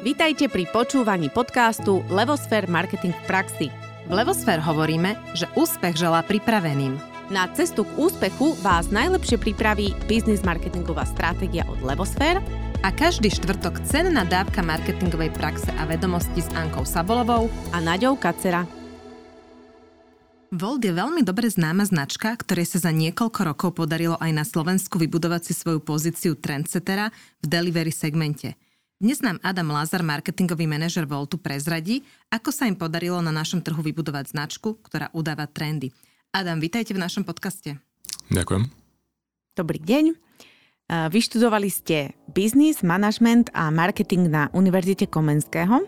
Vítajte pri počúvaní podcastu Levosfér Marketing v praxi. V Levosfér hovoríme, že úspech želá pripraveným. Na cestu k úspechu vás najlepšie pripraví biznis marketingová stratégia od Levosfér a každý štvrtok cenná dávka marketingovej praxe a vedomosti s Ankou Sabolovou a Naďou Kacera. Volt je veľmi dobre známa značka, ktorej sa za niekoľko rokov podarilo aj na Slovensku vybudovať si svoju pozíciu trendsetera v delivery segmente – dnes nám Adam Lázar, marketingový manažer Voltu, prezradí, ako sa im podarilo na našom trhu vybudovať značku, ktorá udáva trendy. Adam, vítajte v našom podcaste. Ďakujem. Dobrý deň. Vyštudovali ste biznis, manažment a marketing na Univerzite Komenského.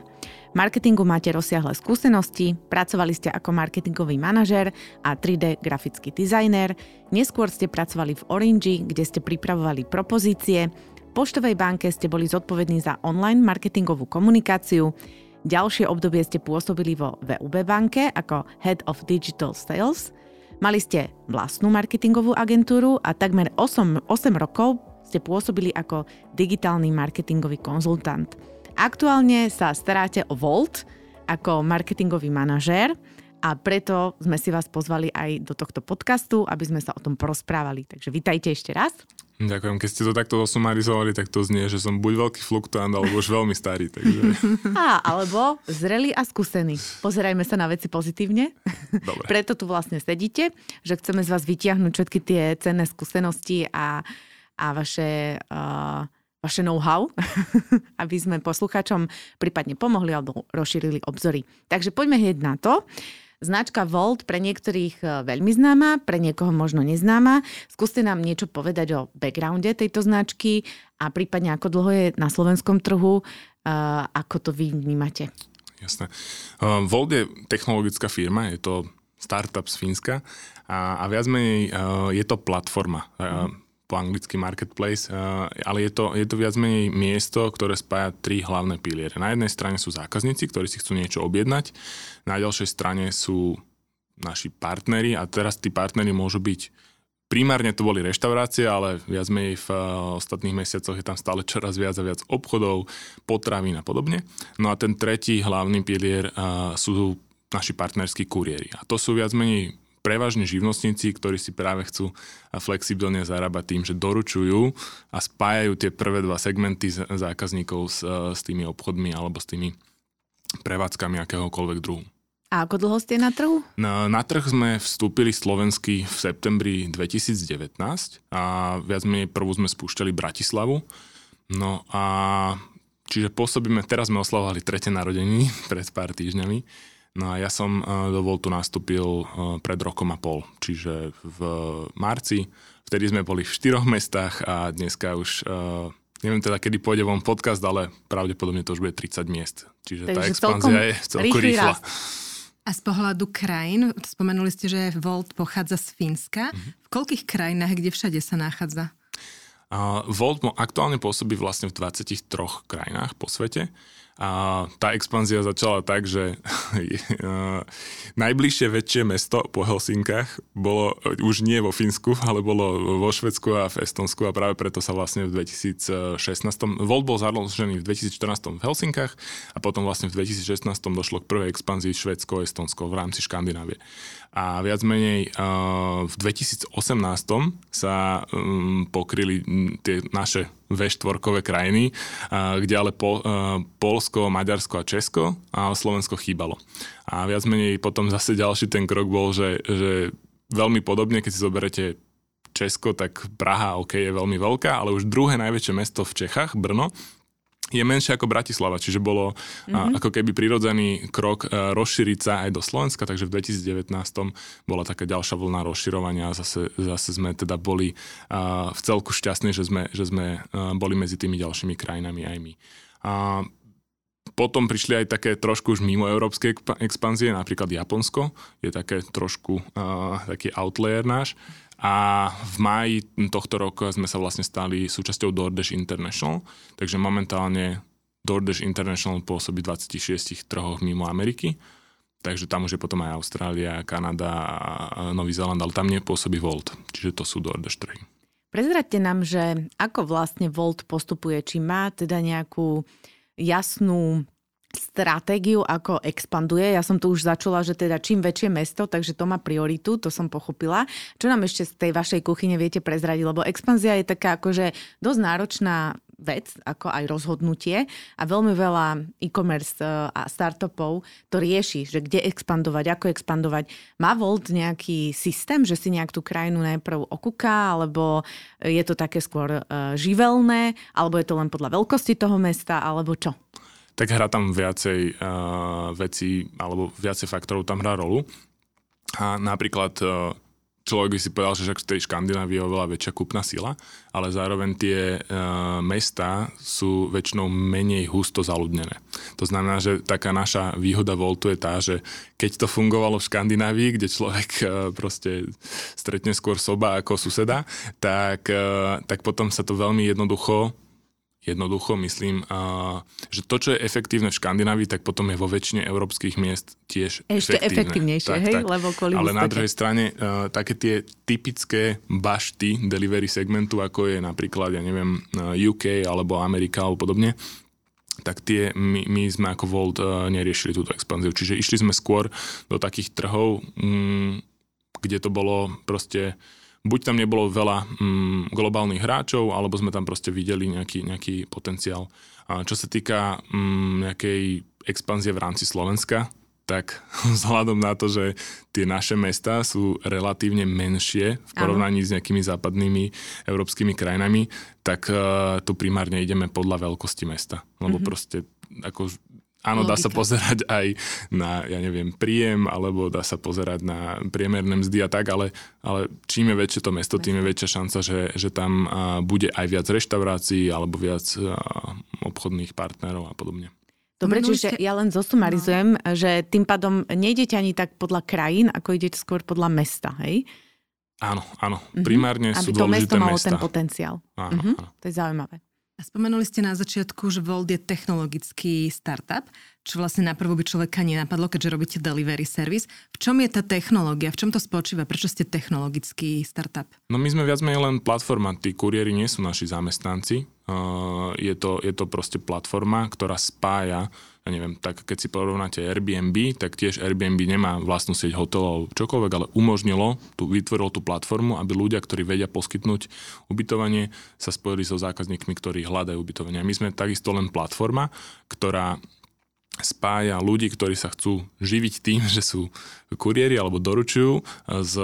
V marketingu máte rozsiahle skúsenosti, pracovali ste ako marketingový manažer a 3D grafický dizajner, neskôr ste pracovali v Orange, kde ste pripravovali propozície, Poštovej banke ste boli zodpovední za online marketingovú komunikáciu, ďalšie obdobie ste pôsobili vo VUB banke ako Head of Digital Sales, mali ste vlastnú marketingovú agentúru a takmer 8, 8 rokov ste pôsobili ako digitálny marketingový konzultant. Aktuálne sa staráte o Volt ako marketingový manažér a preto sme si vás pozvali aj do tohto podcastu, aby sme sa o tom porozprávali. Takže vítajte ešte raz. Ďakujem. Keď ste to takto osumarizovali, tak to znie, že som buď veľký fluktuant, alebo už veľmi starý. Takže... Á, alebo zrelý a skúsený. Pozerajme sa na veci pozitívne. Dobre. Preto tu vlastne sedíte, že chceme z vás vytiahnuť všetky tie cenné skúsenosti a, a vaše... Uh, vaše know-how, aby sme poslucháčom prípadne pomohli alebo rozšírili obzory. Takže poďme hneď na to. Značka Volt pre niektorých e, veľmi známa, pre niekoho možno neznáma. Skúste nám niečo povedať o backgrounde tejto značky a prípadne ako dlho je na slovenskom trhu, e, ako to vy vnímate. Jasné. Uh, Volt je technologická firma, je to startup z Fínska a, a viac menej je to platforma. Uh, po anglicky marketplace, ale je to, je to viac menej miesto, ktoré spája tri hlavné piliere. Na jednej strane sú zákazníci, ktorí si chcú niečo objednať, na ďalšej strane sú naši partneri a teraz tí partneri môžu byť Primárne to boli reštaurácie, ale viac menej v ostatných mesiacoch je tam stále čoraz viac a viac obchodov, potravín a podobne. No a ten tretí hlavný pilier sú naši partnerskí kuriéri. A to sú viac menej prevažne živnostníci, ktorí si práve chcú flexibilne zarábať tým, že doručujú a spájajú tie prvé dva segmenty zákazníkov s, s tými obchodmi alebo s tými prevádzkami akéhokoľvek druhu. A ako dlho ste na trhu? Na, na trh sme vstúpili slovensky v septembri 2019 a viac menej prvú sme spúšťali Bratislavu. No a čiže pôsobíme, teraz sme oslavovali tretie narodení pred pár týždňami No a ja som eh, do Voltu nastúpil eh, pred rokom a pol, čiže v marci. Vtedy sme boli v štyroch mestách a dneska už eh, neviem teda, kedy pôjde von podcast, ale pravdepodobne to už bude 30 miest. Čiže Takže tá expanzia je celku rýchla. A z pohľadu krajín, spomenuli ste, že Volt pochádza z Fínska. Mm-hmm. V koľkých krajinách, kde všade sa nachádza? Uh, Volt aktuálne pôsobí vlastne v 23 krajinách po svete. A tá expanzia začala tak, že najbližšie väčšie mesto po Helsinkách bolo už nie vo Fínsku, ale bolo vo Švedsku a v Estonsku a práve preto sa vlastne v 2016. Volt bol založený v 2014 v Helsinkách a potom vlastne v 2016 došlo k prvej expanzii Švedsko a Estonsko v rámci Škandinávie. A viac menej uh, v 2018 sa um, pokryli tie naše V4 krajiny, uh, kde ale uh, Polsko, Maďarsko a Česko a Slovensko chýbalo. A viac menej potom zase ďalší ten krok bol, že, že veľmi podobne, keď si zoberete Česko, tak Praha, OK, je veľmi veľká, ale už druhé najväčšie mesto v Čechách, Brno, je menšie ako Bratislava, čiže bolo mm-hmm. ako keby prirodzený krok e, rozšíriť sa aj do Slovenska, takže v 2019 bola taká ďalšia vlna rozširovania a zase, zase sme teda boli v celku šťastní, že sme, že sme boli medzi tými ďalšími krajinami aj my. A potom prišli aj také trošku už mimo európske expanzie, napríklad Japonsko je také trošku uh, taký outlier náš. A v máji tohto roka sme sa vlastne stali súčasťou DoorDash International, takže momentálne DoorDash International pôsobí v 26 trhoch mimo Ameriky, takže tam už je potom aj Austrália, Kanada a Nový Zéland, ale tam nepôsobí Volt, čiže to sú DoorDash trhy. Prezradte nám, že ako vlastne Volt postupuje, či má teda nejakú jasnú stratégiu, ako expanduje. Ja som tu už začula, že teda čím väčšie mesto, takže to má prioritu, to som pochopila. Čo nám ešte z tej vašej kuchyne viete prezradiť? Lebo expanzia je taká akože dosť náročná vec, ako aj rozhodnutie a veľmi veľa e-commerce e, a startupov to rieši, že kde expandovať, ako expandovať. Má Volt nejaký systém, že si nejak tú krajinu najprv okúka, alebo je to také skôr e, živelné, alebo je to len podľa veľkosti toho mesta, alebo čo? Tak hrá tam viacej uh, veci alebo viacej faktorov tam hrá rolu. A napríklad uh, človek by si povedal, že v tej Škandinávii je oveľa väčšia kúpna sila, ale zároveň tie uh, mesta sú väčšinou menej husto zaludnené. To znamená, že taká naša výhoda Voltu je tá, že keď to fungovalo v Škandinávii, kde človek uh, proste stretne skôr soba ako suseda, tak, uh, tak potom sa to veľmi jednoducho jednoducho myslím, a, že to, čo je efektívne v Škandinávii, tak potom je vo väčšine európskych miest tiež Ešte efektívne. efektívnejšie, tak, hej? Tak. Lebo Ale na druhej strane uh, také tie typické bašty delivery segmentu, ako je napríklad, ja neviem, UK alebo Amerika alebo podobne, tak tie my, my sme ako Volt uh, neriešili túto expanziu. Čiže išli sme skôr do takých trhov, um, kde to bolo proste buď tam nebolo veľa mm, globálnych hráčov, alebo sme tam proste videli nejaký, nejaký potenciál. A čo sa týka mm, nejakej expanzie v rámci Slovenska, tak vzhľadom na to, že tie naše mesta sú relatívne menšie v porovnaní Aha. s nejakými západnými európskymi krajinami, tak uh, tu primárne ideme podľa veľkosti mesta. Lebo mm-hmm. proste ako Áno, dá sa pozerať aj na, ja neviem, príjem, alebo dá sa pozerať na priemerné mzdy a tak, ale, ale čím je väčšie to mesto, tým je väčšia šanca, že, že tam bude aj viac reštaurácií, alebo viac obchodných partnerov a podobne. Dobre, čiže ja len zosumarizujem, no. že tým pádom nejdete ani tak podľa krajín, ako idete skôr podľa mesta, hej? Áno, áno. Mhm. Primárne mm-hmm. sú Aby to mesto malo mesta. ten potenciál. Áno, mm-hmm. áno. To je zaujímavé. Spomenuli ste na začiatku, že Volt je technologický startup, čo vlastne na prvú by človeka nenapadlo, keďže robíte delivery service. V čom je tá technológia? V čom to spočíva? Prečo ste technologický startup? No my sme viac menej len platforma. Tí kuriéri nie sú naši zamestnanci. Uh, je, to, je to proste platforma, ktorá spája ja neviem, tak keď si porovnáte Airbnb, tak tiež Airbnb nemá vlastnú sieť hotelov čokoľvek, ale umožnilo, tu, vytvorilo tú platformu, aby ľudia, ktorí vedia poskytnúť ubytovanie, sa spojili so zákazníkmi, ktorí hľadajú ubytovanie. My sme takisto len platforma, ktorá spája ľudí, ktorí sa chcú živiť tým, že sú kuriéri alebo doručujú s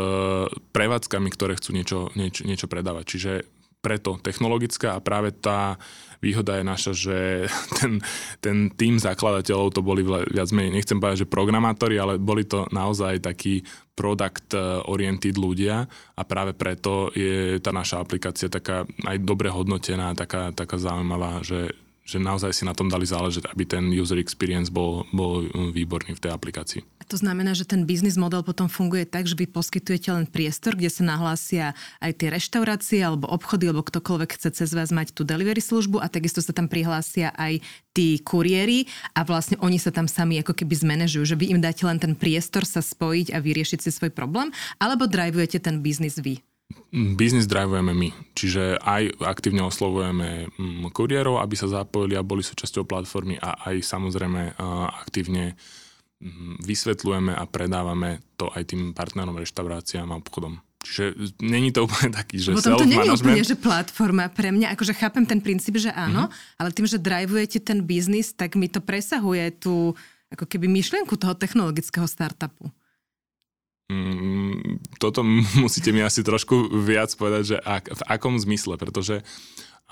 prevádzkami, ktoré chcú niečo, niečo, niečo predávať. Čiže preto technologická a práve tá výhoda je naša, že ten, ten tým zakladateľov to boli viac menej, nechcem povedať, že programátori, ale boli to naozaj takí product oriented ľudia a práve preto je tá naša aplikácia taká aj dobre hodnotená, taká, taká zaujímavá, že, že naozaj si na tom dali záležať, aby ten user experience bol, bol výborný v tej aplikácii. To znamená, že ten biznis model potom funguje tak, že vy poskytujete len priestor, kde sa nahlásia aj tie reštaurácie alebo obchody, alebo ktokoľvek chce cez vás mať tú delivery službu a takisto sa tam prihlásia aj tí kuriéri a vlastne oni sa tam sami ako keby zmanéžujú, že vy im dáte len ten priestor sa spojiť a vyriešiť si svoj problém, alebo drivujete ten biznis vy? Biznis drivujeme my, čiže aj aktívne oslovujeme mm, kuriérov, aby sa zapojili a boli súčasťou platformy a aj samozrejme aktívne mm, vysvetľujeme a predávame to aj tým partnerom, reštauráciám a obchodom. Čiže není to úplne taký, že Potom to nie je úplne, že platforma pre mňa, akože chápem ten princíp, že áno, mm-hmm. ale tým, že drivujete ten biznis, tak mi to presahuje tú ako keby myšlienku toho technologického startupu. Mm, toto musíte mi asi trošku viac povedať, že ak, v akom zmysle, pretože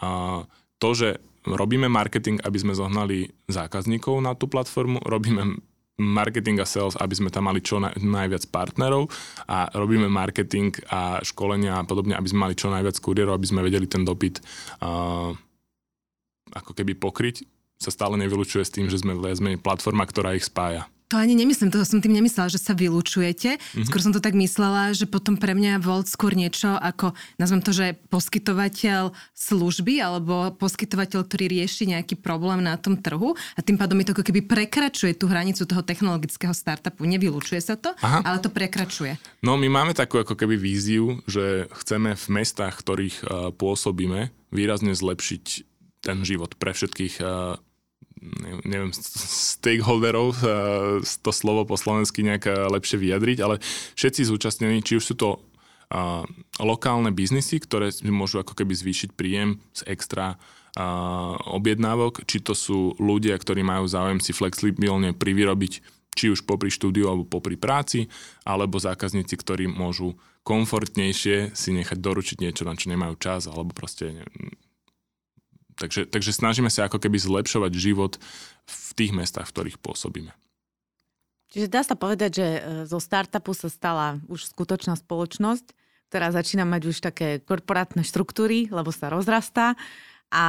uh, to, že robíme marketing, aby sme zohnali zákazníkov na tú platformu, robíme marketing a sales, aby sme tam mali čo na, najviac partnerov a robíme marketing a školenia a podobne, aby sme mali čo najviac kuriérov, aby sme vedeli ten dopyt uh, ako keby pokryť, sa stále nevylučuje s tým, že sme viac platforma, ktorá ich spája. To ani nemyslím, to som tým nemyslela, že sa vylúčujete. Mm-hmm. Skôr som to tak myslela, že potom pre mňa Volt skôr niečo ako, nazvem to, že poskytovateľ služby alebo poskytovateľ, ktorý rieši nejaký problém na tom trhu a tým pádom mi to ako keby prekračuje tú hranicu toho technologického startupu. Nevylúčuje sa to, Aha. ale to prekračuje. No my máme takú ako keby víziu, že chceme v mestách, ktorých uh, pôsobíme, výrazne zlepšiť ten život pre všetkých uh, neviem, stakeholderov, to slovo po slovensky nejak lepšie vyjadriť, ale všetci zúčastnení, či už sú to lokálne biznisy, ktoré môžu ako keby zvýšiť príjem z extra objednávok, či to sú ľudia, ktorí majú záujem si flexibilne privyrobiť či už popri štúdiu alebo popri práci, alebo zákazníci, ktorí môžu komfortnejšie si nechať doručiť niečo, na čo nemajú čas, alebo proste... Ne... Takže, takže snažíme sa ako keby zlepšovať život v tých mestách, v ktorých pôsobíme. Čiže dá sa povedať, že e, zo startupu sa stala už skutočná spoločnosť, ktorá začína mať už také korporátne štruktúry, lebo sa rozrastá a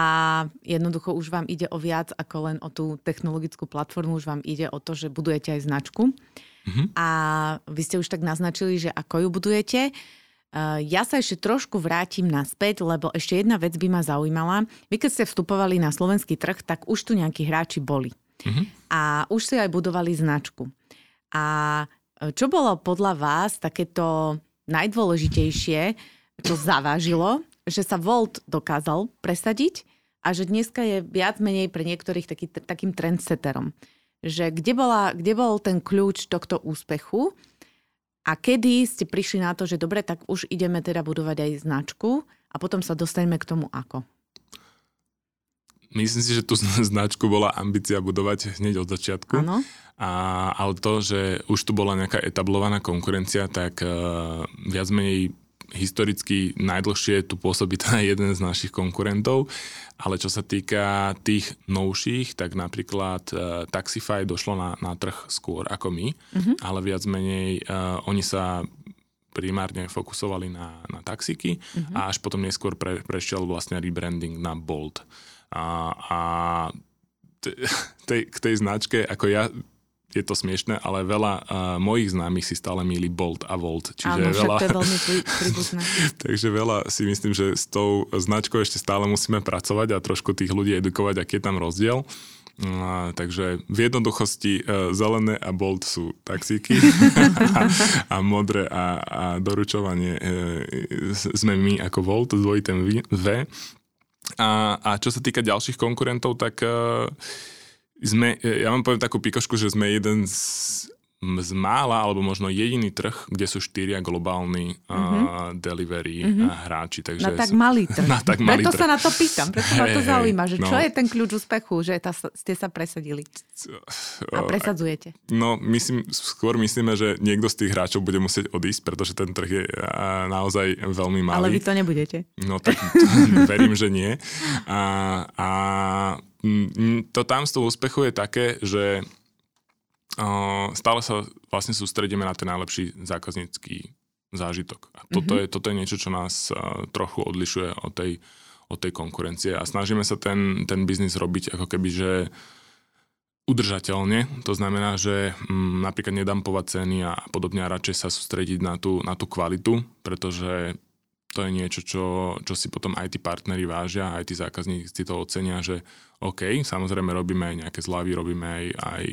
jednoducho už vám ide o viac ako len o tú technologickú platformu, už vám ide o to, že budujete aj značku. Mm-hmm. A vy ste už tak naznačili, že ako ju budujete. Ja sa ešte trošku vrátim naspäť, lebo ešte jedna vec by ma zaujímala. Vy keď ste vstupovali na slovenský trh, tak už tu nejakí hráči boli. Mm-hmm. A už si aj budovali značku. A čo bolo podľa vás takéto najdôležitejšie, čo zavážilo že sa Volt dokázal presadiť a že dneska je viac menej pre niektorých taký, takým trendsetterom. Že kde, bola, kde bol ten kľúč tohto úspechu a kedy ste prišli na to, že dobre, tak už ideme teda budovať aj značku a potom sa dostaneme k tomu ako. Myslím si, že tú značku bola ambícia budovať hneď od začiatku. Áno. A, ale to, že už tu bola nejaká etablovaná konkurencia, tak uh, viac menej historicky najdlhšie tu pôsobí teda jeden z našich konkurentov, ale čo sa týka tých novších, tak napríklad uh, Taxify došlo na, na trh skôr ako my, mm-hmm. ale viac menej uh, oni sa primárne fokusovali na, na taxiky mm-hmm. a až potom neskôr pre, prešiel vlastne rebranding na Bolt. A, a tej, k tej značke, ako ja je to smiešne, ale veľa uh, mojich známych si stále milí Bolt a Volt. Čiže Áno, veľa, to je veľmi príbuzné. takže veľa si myslím, že s tou značkou ešte stále musíme pracovať a trošku tých ľudí edukovať, aký je tam rozdiel. Uh, takže v jednoduchosti uh, zelené a Bolt sú taxíky a, a modré a, a doručovanie uh, sme my ako Volt, dvojité V. A, a čo sa týka ďalších konkurentov, tak uh, sme, ja vám poviem takú pikošku, že sme jeden z z mála, alebo možno jediný trh, kde sú štyria globálni mm-hmm. uh, delivery mm-hmm. hráči. Takže na tak malý trh. Na tak malý preto trh. sa na to pýtam, preto hey, ma to zaujíma, že no. čo je ten kľúč úspechu, že tá, ste sa presadili a presadzujete. No, myslím, skôr myslíme, že niekto z tých hráčov bude musieť odísť, pretože ten trh je naozaj veľmi malý. Ale vy to nebudete. No tak verím, že nie. A, a to tamstvo úspechu je také, že stále sa vlastne sústredíme na ten najlepší zákaznícky zážitok. A toto, mm-hmm. je, toto je niečo, čo nás trochu odlišuje od tej, od tej konkurencie a snažíme sa ten, ten biznis robiť ako keby, že udržateľne. To znamená, že m, napríklad nedampovať ceny a podobne a radšej sa sústrediť na tú, na tú kvalitu, pretože to je niečo, čo, čo si potom aj tí partneri vážia, aj tí zákazníci to ocenia, že OK, samozrejme robíme aj nejaké zľavy, robíme aj, aj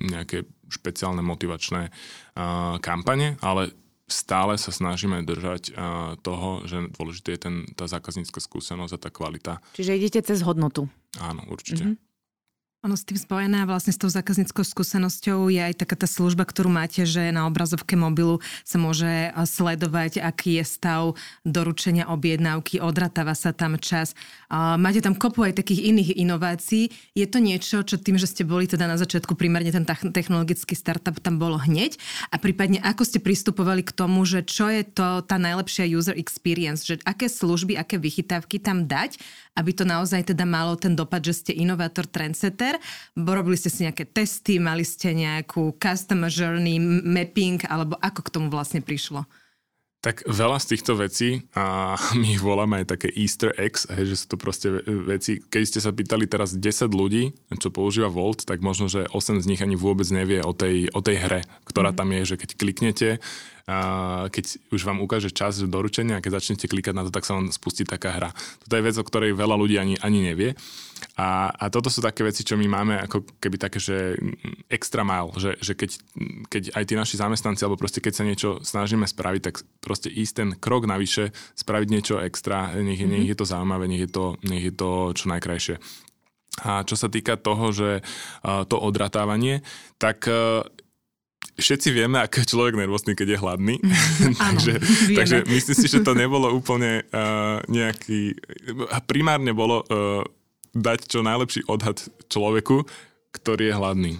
nejaké špeciálne motivačné uh, kampane, ale stále sa snažíme držať uh, toho, že dôležité je ten, tá zákaznícka skúsenosť a tá kvalita. Čiže idete cez hodnotu. Áno, určite. Mm-hmm. Ono s tým spojené a vlastne s tou zákazníckou skúsenosťou je aj taká tá služba, ktorú máte, že na obrazovke mobilu sa môže sledovať, aký je stav doručenia objednávky, odratáva sa tam čas. Máte tam kopu aj takých iných inovácií. Je to niečo, čo tým, že ste boli teda na začiatku primárne ten technologický startup tam bolo hneď a prípadne ako ste pristupovali k tomu, že čo je to tá najlepšia user experience, že aké služby, aké vychytávky tam dať, aby to naozaj teda malo ten dopad, že ste inovátor, trendsetter. Robili ste si nejaké testy, mali ste nejakú customer journey mapping, alebo ako k tomu vlastne prišlo? Tak veľa z týchto vecí, a my ich voláme aj také easter eggs, hej, že sú to proste veci, keď ste sa pýtali teraz 10 ľudí, čo používa Volt, tak možno, že 8 z nich ani vôbec nevie o tej, o tej hre, ktorá mm. tam je, že keď kliknete, keď už vám ukáže čas doručenia a keď začnete klikať na to, tak sa vám spustí taká hra. Toto je vec, o ktorej veľa ľudí ani, ani nevie. A, a toto sú také veci, čo my máme ako keby také, že extra mile, že, že keď, keď aj tí naši zamestnanci, alebo proste keď sa niečo snažíme spraviť, tak proste ísť ten krok navyše, spraviť niečo extra, nech, mm-hmm. nech je to zaujímavé, nech je to, nech je to čo najkrajšie. A čo sa týka toho, že to odratávanie, tak všetci vieme, ako je človek nervózny, keď je hladný. takže, takže myslím si, že to nebolo úplne uh, nejaký... Primárne bolo uh, dať čo najlepší odhad človeku, ktorý je hladný.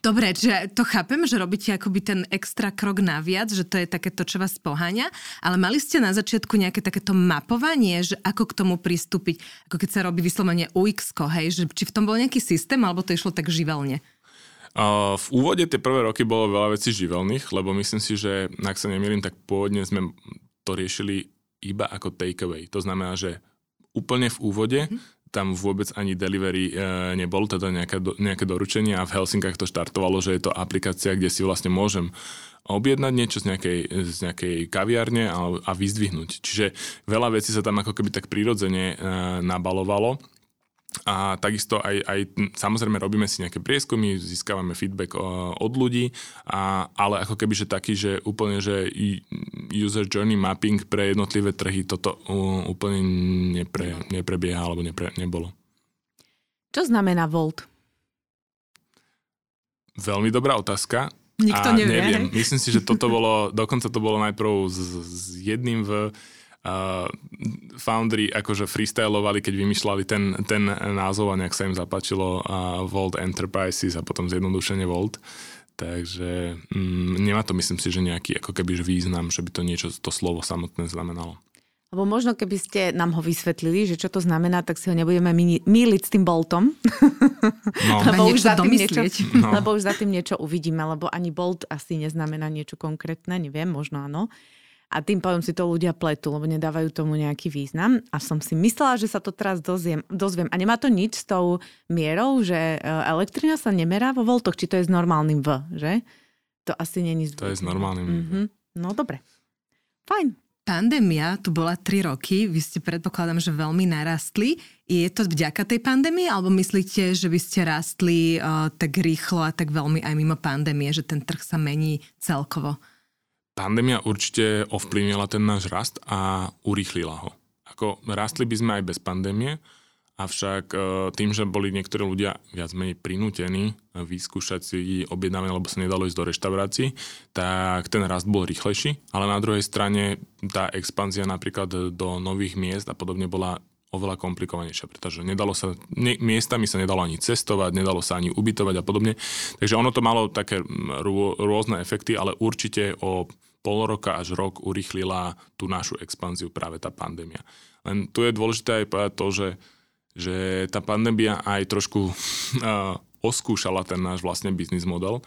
Dobre, že to chápem, že robíte akoby ten extra krok naviac, že to je takéto, čo vás poháňa, ale mali ste na začiatku nejaké takéto mapovanie, že ako k tomu pristúpiť, ako keď sa robí vyslovene UX, hej, že či v tom bol nejaký systém, alebo to išlo tak živelne? V úvode tie prvé roky bolo veľa vecí živelných, lebo myslím si, že ak sa nemýlim, tak pôvodne sme to riešili iba ako takeaway. To znamená, že úplne v úvode mm. tam vôbec ani delivery e, nebol, teda nejaké, do, nejaké doručenie a v Helsinkách to štartovalo, že je to aplikácia, kde si vlastne môžem objednať niečo z nejakej, z nejakej kaviarne a, a vyzdvihnúť. Čiže veľa vecí sa tam ako keby tak prirodzene e, nabalovalo a takisto aj, aj samozrejme robíme si nejaké prieskumy, získavame feedback od ľudí, a, ale ako keby, že taký, že úplne, že user journey mapping pre jednotlivé trhy toto úplne nepre, neprebieha alebo nepre, nebolo. Čo znamená Volt? Veľmi dobrá otázka. Nikto nevie. Neviem. Myslím si, že toto bolo, dokonca to bolo najprv s, s jedným v uh, foundry akože freestylovali, keď vymýšľali ten, ten názov a nejak sa im zapáčilo uh, Vault Enterprises a potom zjednodušenie Vault. Takže mm, nemá to myslím si, že nejaký ako keby význam, že by to niečo, to slovo samotné znamenalo. Lebo možno keby ste nám ho vysvetlili, že čo to znamená, tak si ho nebudeme míliť s tým boltom. No. lebo, už za tým niečo, no. lebo už za tým niečo uvidíme, lebo ani bolt asi neznamená niečo konkrétne, neviem, možno áno a tým pádom si to ľudia pletú, lebo nedávajú tomu nejaký význam. A som si myslela, že sa to teraz dozviem. dozviem. A nemá to nič s tou mierou, že e, elektrina sa nemerá vo voltoch, či to je s normálnym V, že? To asi není... To je s normálnym mm-hmm. No dobre. Fajn. Pandémia tu bola 3 roky, vy ste predpokladám, že veľmi narastli. Je to vďaka tej pandémii, alebo myslíte, že by ste rastli uh, tak rýchlo a tak veľmi aj mimo pandémie, že ten trh sa mení celkovo? Pandémia určite ovplyvnila ten náš rast a urýchlila ho. Ako rastli by sme aj bez pandémie, avšak e, tým, že boli niektorí ľudia viac menej prinútení vyskúšať si objednávanie, lebo sa nedalo ísť do reštaurácií, tak ten rast bol rýchlejší, ale na druhej strane tá expanzia napríklad do nových miest a podobne bola oveľa komplikovanejšia, pretože nedalo sa, ne, miestami sa nedalo ani cestovať, nedalo sa ani ubytovať a podobne. Takže ono to malo také rô, rôzne efekty, ale určite o pol roka až rok urychlila tú našu expanziu práve tá pandémia. Len tu je dôležité aj povedať to, že, že tá pandémia aj trošku uh, oskúšala ten náš vlastne biznis model,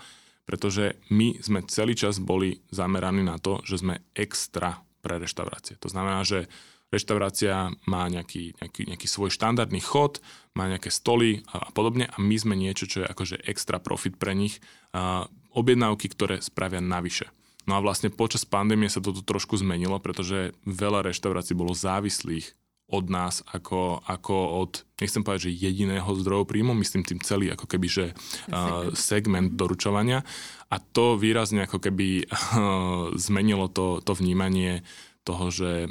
pretože my sme celý čas boli zameraní na to, že sme extra pre reštaurácie. To znamená, že reštaurácia má nejaký, nejaký, nejaký svoj štandardný chod, má nejaké stoly a, a podobne a my sme niečo, čo je akože extra profit pre nich, uh, objednávky, ktoré spravia navyše. No a vlastne počas pandémie sa toto trošku zmenilo, pretože veľa reštaurácií bolo závislých od nás ako, ako od, nechcem povedať, že jediného zdroju príjmu, myslím tým celý ako keby, že uh, segment doručovania a to výrazne ako keby uh, zmenilo to, to vnímanie toho, že,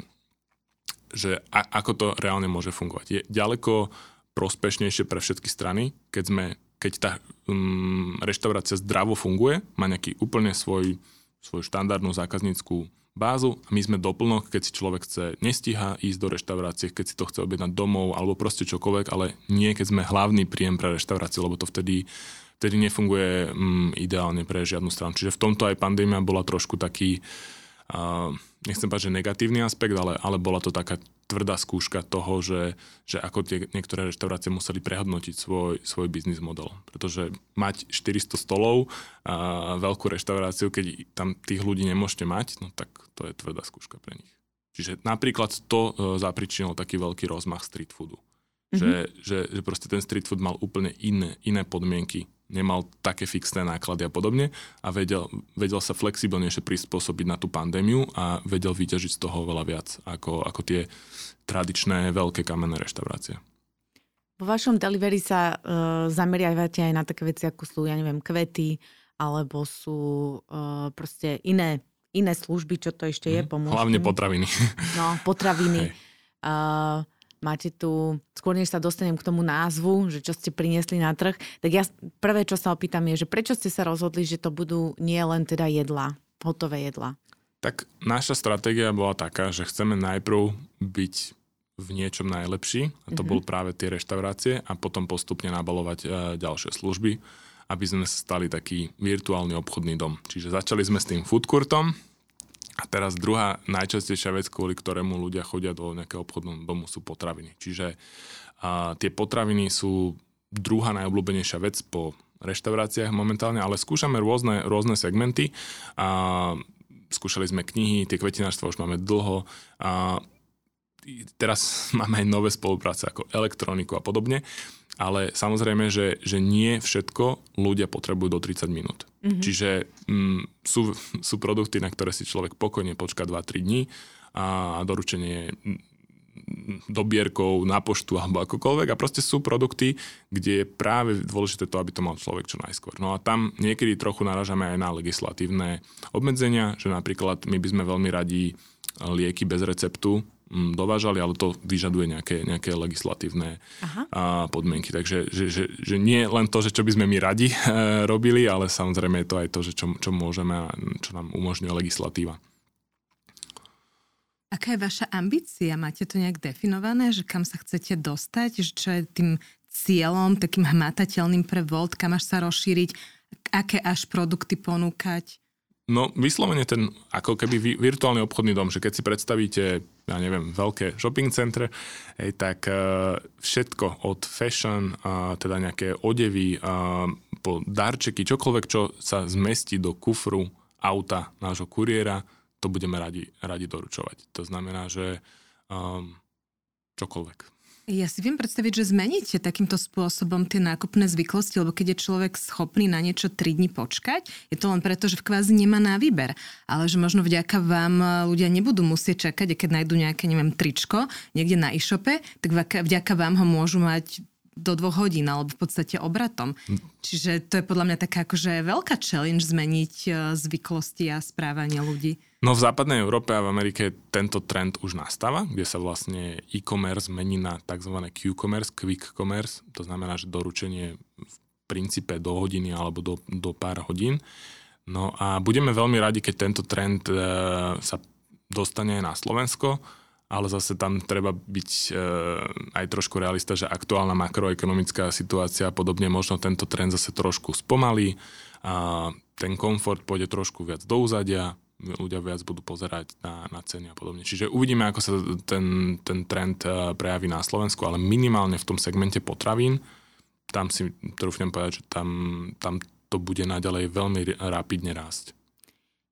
že a, ako to reálne môže fungovať. Je ďaleko prospešnejšie pre všetky strany, keď sme keď tá um, reštaurácia zdravo funguje, má nejaký úplne svoj svoju štandardnú zákazníckú bázu a my sme doplnok, keď si človek chce, nestíha ísť do reštaurácie, keď si to chce objednať domov alebo proste čokoľvek, ale nie keď sme hlavný príjem pre reštauráciu, lebo to vtedy, vtedy nefunguje mm, ideálne pre žiadnu stranu. Čiže v tomto aj pandémia bola trošku taký, uh, nechcem povedať, že negatívny aspekt, ale, ale bola to taká tvrdá skúška toho, že, že ako tie niektoré reštaurácie museli prehodnotiť svoj, svoj biznis model. Pretože mať 400 stolov a veľkú reštauráciu, keď tam tých ľudí nemôžete mať, no tak to je tvrdá skúška pre nich. Čiže napríklad to e, zapričinilo taký veľký rozmach street foodu. Mm-hmm. Že, že, že proste ten street food mal úplne iné, iné podmienky nemal také fixné náklady a podobne a vedel, vedel sa flexibilnejšie prispôsobiť na tú pandémiu a vedel vyťažiť z toho veľa viac ako, ako tie tradičné veľké kamenné reštaurácie. Vo vašom delivery sa uh, zameriavate aj na také veci, ako sú, ja neviem, kvety, alebo sú uh, proste iné, iné služby, čo to ešte je, mhm. pomôžte. Hlavne potraviny. No, potraviny. Uh, máte tu, skôr než sa dostanem k tomu názvu, že čo ste priniesli na trh, tak ja prvé, čo sa opýtam je, že prečo ste sa rozhodli, že to budú nie len teda jedla, hotové jedla? Tak naša stratégia bola taká, že chceme najprv byť v niečom najlepší, a to mm-hmm. bol práve tie reštaurácie a potom postupne nabalovať e, ďalšie služby, aby sme stali taký virtuálny obchodný dom. Čiže začali sme s tým food courtom a teraz druhá najčastejšia vec, kvôli ktorému ľudia chodia do nejakého obchodného domu sú potraviny. Čiže a, tie potraviny sú druhá najobľúbenejšia vec po reštauráciách momentálne, ale skúšame rôzne, rôzne segmenty. A, skúšali sme knihy, tie kvetinárstva už máme dlho. A, teraz máme aj nové spolupráce ako elektroniku a podobne, ale samozrejme, že, že nie všetko ľudia potrebujú do 30 minút. Mm-hmm. Čiže mm, sú, sú produkty, na ktoré si človek pokojne počká 2-3 dní a doručenie mm, dobierkou na poštu alebo akokoľvek a proste sú produkty, kde je práve dôležité to, aby to mal človek čo najskôr. No a tam niekedy trochu naražame aj na legislatívne obmedzenia, že napríklad my by sme veľmi radi lieky bez receptu dovážali, ale to vyžaduje nejaké, nejaké legislatívne Aha. podmienky. Takže že, že, že nie len to, že čo by sme my radi e, robili, ale samozrejme je to aj to, že čo, čo môžeme a čo nám umožňuje legislatíva. Aká je vaša ambícia? Máte to nejak definované, že kam sa chcete dostať? Že čo je tým cieľom, takým hmatateľným pre Volt, kam až sa rozšíriť? Aké až produkty ponúkať? No, vyslovene ten ako keby virtuálny obchodný dom, že keď si predstavíte, ja neviem, veľké shopping centre, hej, tak uh, všetko od fashion, teda nejaké odevy, uh, po darčeky, čokoľvek, čo sa zmestí do kufru auta nášho kuriéra, to budeme radi, radi doručovať. To znamená, že um, čokoľvek. Ja si viem predstaviť, že zmeníte takýmto spôsobom tie nákupné zvyklosti, lebo keď je človek schopný na niečo 3 dní počkať, je to len preto, že v kvázi nemá na výber. Ale že možno vďaka vám e, ľudia nebudú musieť čakať, a keď nájdú nejaké, neviem, tričko niekde na e-shope, tak vďaka vám ho môžu mať do dvoch hodín, alebo v podstate obratom. Hm. Čiže to je podľa mňa taká akože veľká challenge zmeniť e, zvyklosti a správanie ľudí. No v západnej Európe a v Amerike tento trend už nastáva, kde sa vlastne e-commerce mení na tzv. Q-commerce, quick commerce, to znamená, že doručenie v princípe do hodiny alebo do, do pár hodín. No a budeme veľmi radi, keď tento trend e, sa dostane aj na Slovensko, ale zase tam treba byť e, aj trošku realista, že aktuálna makroekonomická situácia a podobne možno tento trend zase trošku spomalí a ten komfort pôjde trošku viac do úzadia, ľudia viac budú pozerať na, na ceny a podobne. Čiže uvidíme, ako sa ten, ten trend eh, prejaví na Slovensku, ale minimálne v tom segmente potravín, tam si trúfnem povedať, že tam, tam to bude naďalej veľmi rapidne rásť.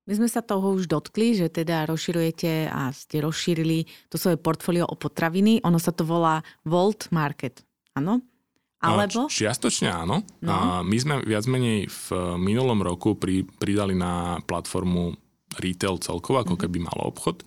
My sme sa toho už dotkli, že teda rozširujete a ste rozšírili to svoje portfólio o potraviny. Ono sa to volá Volt Market, áno? Alebo? Čiastočne áno. No. A my sme viac menej v minulom roku pri, pridali na platformu retail celkovo, ako mhm. keby mal obchod.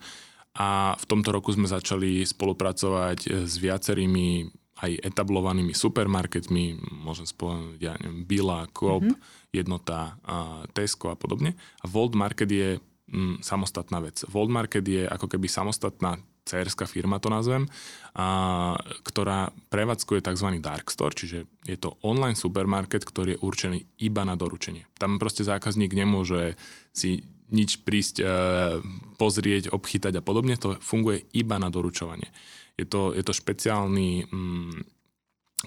A v tomto roku sme začali spolupracovať s viacerými aj etablovanými supermarketmi, môžem spomenúť, ja neviem, Bila, Coop, mm-hmm. jednota uh, Tesco a podobne. A Volt Market je mm, samostatná vec. Volt Market je ako keby samostatná cerská firma, to nazvem, a, ktorá prevádzkuje tzv. dark store, čiže je to online supermarket, ktorý je určený iba na doručenie. Tam proste zákazník nemôže si nič prísť, e, pozrieť, obchytať a podobne. To funguje iba na doručovanie. Je to, je to špeciálny mm,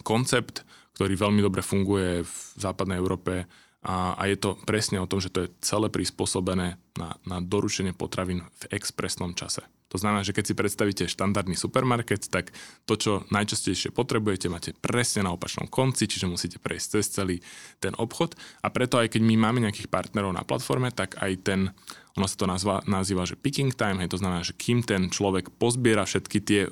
koncept, ktorý veľmi dobre funguje v západnej Európe a, a je to presne o tom, že to je celé prispôsobené na, na doručenie potravín v expresnom čase. To znamená, že keď si predstavíte štandardný supermarket, tak to, čo najčastejšie potrebujete, máte presne na opačnom konci, čiže musíte prejsť cez celý ten obchod. A preto aj keď my máme nejakých partnerov na platforme, tak aj ten, ono sa to nazva, nazýva, že picking time, hej, to znamená, že kým ten človek pozbiera všetky tie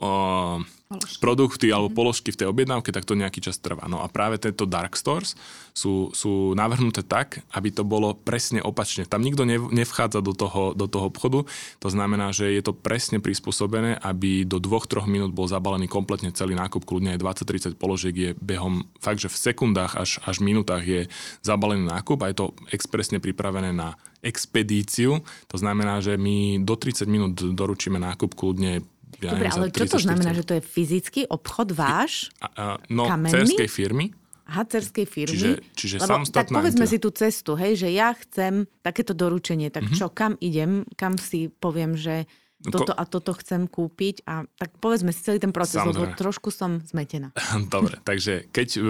položky. produkty alebo mhm. položky v tej objednávke, tak to nejaký čas trvá. No a práve tieto dark stores sú, sú navrhnuté tak, aby to bolo presne opačne. Tam nikto nevchádza do toho, do toho obchodu, to znamená, že je to presne prispôsobené, aby do 2-3 minút bol zabalený kompletne celý nákup, kľudne aj 20-30 položiek je behom fakt, že v sekundách až, až minútach je zabalený nákup a je to expresne pripravené na expedíciu. To znamená, že my do 30 minút doručíme nákup kľudne ja Dobre, ale čo to 30, znamená, 40. že to je fyzický obchod váš? A, a, no, kamenný? cerskej firmy, Aha, cerskej firmy. Čiže- čiže Lebo, tak povedzme entita. si tú cestu, hej, že ja chcem takéto doručenie, tak Mhm. čo, kam idem, kam si poviem, že No toto a toto chcem kúpiť a tak povedzme si celý ten proces, lebo trošku som zmetená. Dobre, takže keď uh,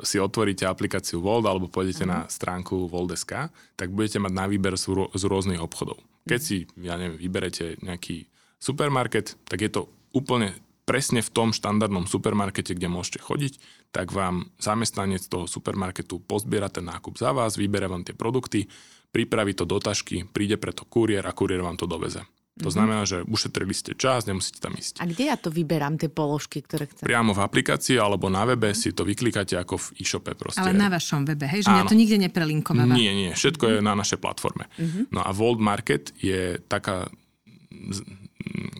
si otvoríte aplikáciu Volt alebo pôjdete na stránku Volt.sk, tak budete mať na výber z, rô- z rôznych obchodov. Keď si, ja neviem, vyberete nejaký supermarket, tak je to úplne presne v tom štandardnom supermarkete, kde môžete chodiť, tak vám zamestnanec toho supermarketu pozbiera ten nákup za vás, vybere vám tie produkty, pripraví to do tašky, príde preto kuriér a kuriér vám to doveze. To znamená, že ušetrili ste čas, nemusíte tam ísť. A kde ja to vyberám, tie položky, ktoré chcem? Priamo v aplikácii alebo na webe si to vyklikáte ako v e-shope proste. Ale na vašom webe, hej? Že mňa to nikde neprelinkováva. Nie, nie, všetko je na našej platforme. No a Volt Market je taká,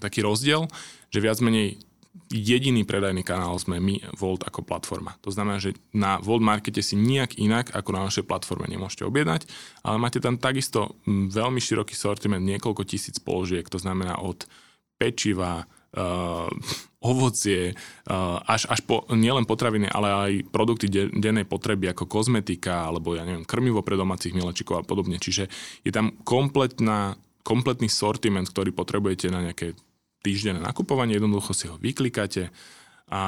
taký rozdiel, že viac menej jediný predajný kanál sme my, Volt, ako platforma. To znamená, že na Volt Markete si nijak inak ako na našej platforme nemôžete objednať, ale máte tam takisto m, veľmi široký sortiment, niekoľko tisíc položiek, to znamená od pečiva, uh, ovocie, uh, až, až po nielen potraviny, ale aj produkty de, dennej potreby ako kozmetika alebo ja neviem, krmivo pre domácich milečikov a podobne. Čiže je tam kompletná, kompletný sortiment, ktorý potrebujete na nejaké týždenné nakupovanie, jednoducho si ho vyklikáte a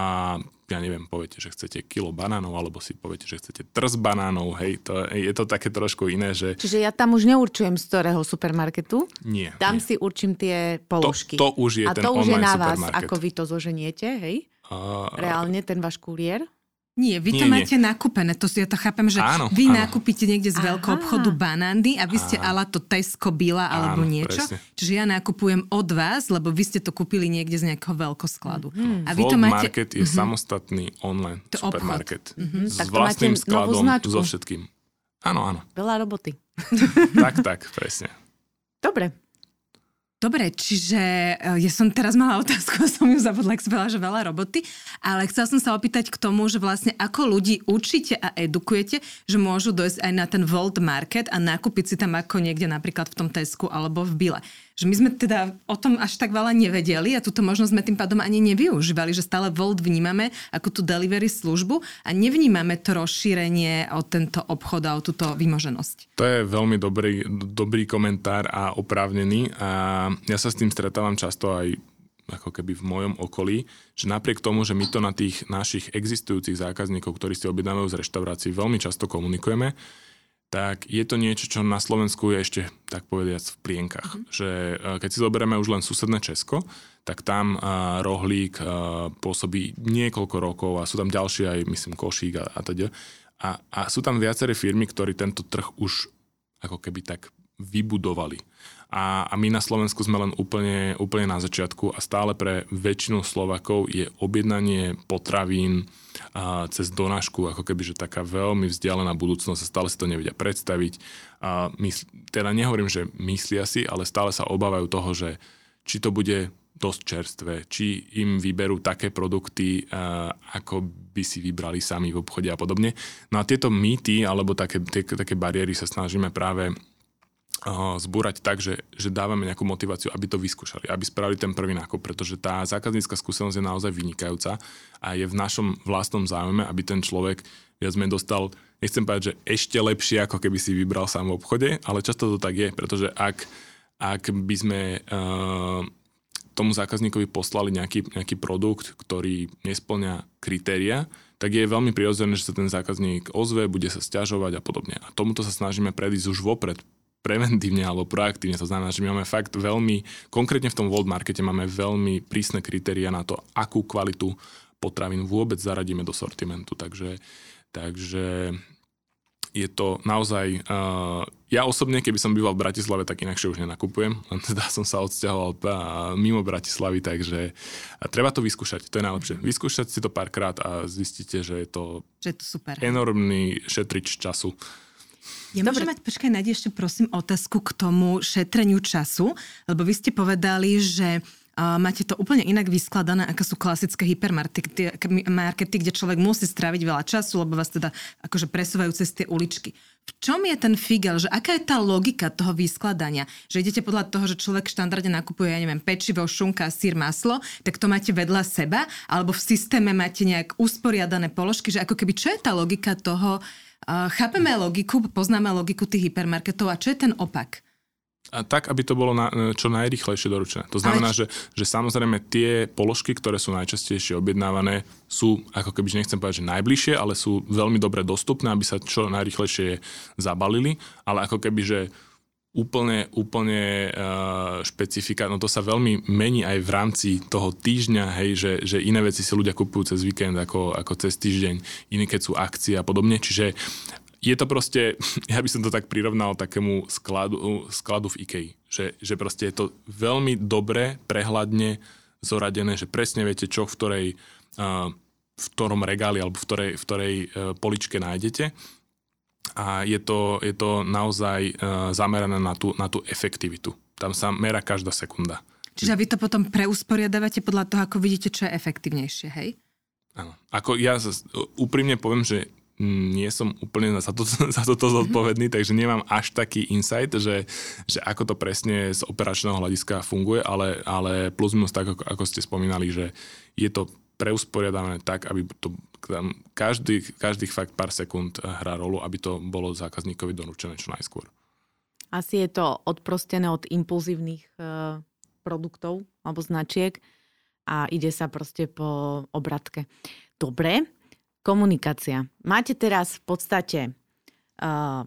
ja neviem, poviete, že chcete kilo banánov, alebo si poviete, že chcete trs banánov, hej, to, je to také trošku iné, že Čiže ja tam už neurčujem z ktorého supermarketu, nie. tam nie. si určím tie položky. to už je a ten to už je na vás, ako vy to zoženiete, hej? A- Reálne ten váš kuriér? Nie, vy to Nie, nie. máte nakúpené, to si ja to chápem, že Áno, vy áno. nakúpite niekde z veľkého obchodu banándy a vy ste ala to Tesco, Bila alebo Áno, niečo. presne. Čiže ja nakupujem od vás, lebo vy ste to kúpili niekde z nejakého veľkoskladu. A vy to máte... Market je samostatný online To supermarket. S Tak to vlastným skladom, so všetkým. Áno, áno. Veľa roboty. tak, tak, presne. Dobre. Dobre, čiže eh, ja som teraz mala otázku som ju zabudla, ak som že veľa roboty, ale chcela som sa opýtať k tomu, že vlastne ako ľudí učíte a edukujete, že môžu dojsť aj na ten Volt Market a nakúpiť si tam ako niekde napríklad v tom Tesku alebo v Bile. Že my sme teda o tom až tak veľa nevedeli a túto možnosť sme tým pádom ani nevyužívali, že stále Volt vnímame ako tú delivery službu a nevnímame to rozšírenie o tento obchod a o túto vymoženosť. To je veľmi dobrý, dobrý komentár a oprávnený a ja sa s tým stretávam často aj ako keby v mojom okolí, že napriek tomu, že my to na tých našich existujúcich zákazníkov, ktorí si objednávajú z reštaurácií, veľmi často komunikujeme, tak je to niečo, čo na Slovensku je ešte, tak povediac, v plienkach. Mm-hmm. Že e, keď si zoberieme už len susedné Česko, tak tam uh, rohlík uh, pôsobí niekoľko rokov a sú tam ďalšie aj, myslím, košík a, a teda. A, a sú tam viaceré firmy, ktorí tento trh už ako keby tak vybudovali. A, a my na Slovensku sme len úplne, úplne na začiatku a stále pre väčšinu Slovakov je objednanie potravín a, cez donášku ako keby, že taká veľmi vzdialená budúcnosť a stále si to nevedia predstaviť. A mysl, teda nehovorím, že myslia si, ale stále sa obávajú toho, že či to bude dosť čerstvé, či im vyberú také produkty, ako by si vybrali sami v obchode a podobne. No a tieto mýty alebo také, tie, také bariéry sa snažíme práve zbúrať tak, že, že dávame nejakú motiváciu, aby to vyskúšali, aby spravili ten prvý nákup, pretože tá zákaznícka skúsenosť je naozaj vynikajúca a je v našom vlastnom záujme, aby ten človek viac menej dostal, nechcem povedať, že ešte lepšie, ako keby si vybral sám v obchode, ale často to tak je, pretože ak, ak by sme uh, tomu zákazníkovi poslali nejaký, nejaký produkt, ktorý nesplňa kritéria, tak je veľmi prirodzené, že sa ten zákazník ozve, bude sa stiažovať a podobne. A tomuto sa snažíme predísť už vopred, preventívne alebo proaktívne. To znamená, že my máme fakt veľmi, konkrétne v tom World Markete máme veľmi prísne kritéria na to, akú kvalitu potravín vôbec zaradíme do sortimentu. Takže, takže je to naozaj... Uh, ja osobne, keby som býval v Bratislave, tak inakšie už nenakupujem. Len teda som sa odsťahoval uh, mimo Bratislavy, takže treba to vyskúšať. To je najlepšie. Vyskúšať si to párkrát a zistíte, že je to Že je to super. enormný šetrič času. Ja môžem mať, počkaj, nájdi ešte prosím otázku k tomu šetreniu času, lebo vy ste povedali, že uh, máte to úplne inak vyskladané, ako sú klasické hypermarkety, kde človek musí stráviť veľa času, lebo vás teda akože presúvajú cez tie uličky. V čom je ten figel, že aká je tá logika toho vyskladania? Že idete podľa toho, že človek štandardne nakupuje, ja neviem, pečivo, šunka, sír, maslo, tak to máte vedľa seba, alebo v systéme máte nejak usporiadané položky, že ako keby čo je tá logika toho, chápeme logiku, poznáme logiku tých hypermarketov a čo je ten opak? A tak, aby to bolo na, čo najrychlejšie doručené. To znamená, že, že samozrejme tie položky, ktoré sú najčastejšie objednávané, sú, ako keby, nechcem povedať, že najbližšie, ale sú veľmi dobre dostupné, aby sa čo najrychlejšie zabalili, ale ako keby, že úplne, úplne uh, špecifika, no to sa veľmi mení aj v rámci toho týždňa, hej, že, že iné veci si ľudia kupujú cez víkend ako, ako cez týždeň, iné keď sú akcie a podobne, čiže je to proste, ja by som to tak prirovnal takému skladu, skladu v IKEA, že, že proste je to veľmi dobre, prehľadne zoradené, že presne viete, čo v ktorej, v ktorom regáli alebo v ktorej, v ktorej e, poličke nájdete. A je to, je to naozaj e, zamerané na tú, na tú efektivitu. Tam sa mera každá sekunda. Čiže vy to potom preusporiadavate podľa toho, ako vidíte, čo je efektívnejšie, hej? Áno. Ako ja úprimne poviem, že nie som úplne za, to, za toto zodpovedný, takže nemám až taký insight, že, že ako to presne z operačného hľadiska funguje, ale, ale plus minus tak, ako, ako ste spomínali, že je to preusporiadané tak, aby to tam každý, každých fakt pár sekúnd hrá rolu, aby to bolo zákazníkovi donúčené čo najskôr. Asi je to odprostené od impulzívnych e, produktov alebo značiek a ide sa proste po obratke. Dobre, Komunikácia. Máte teraz v podstate uh,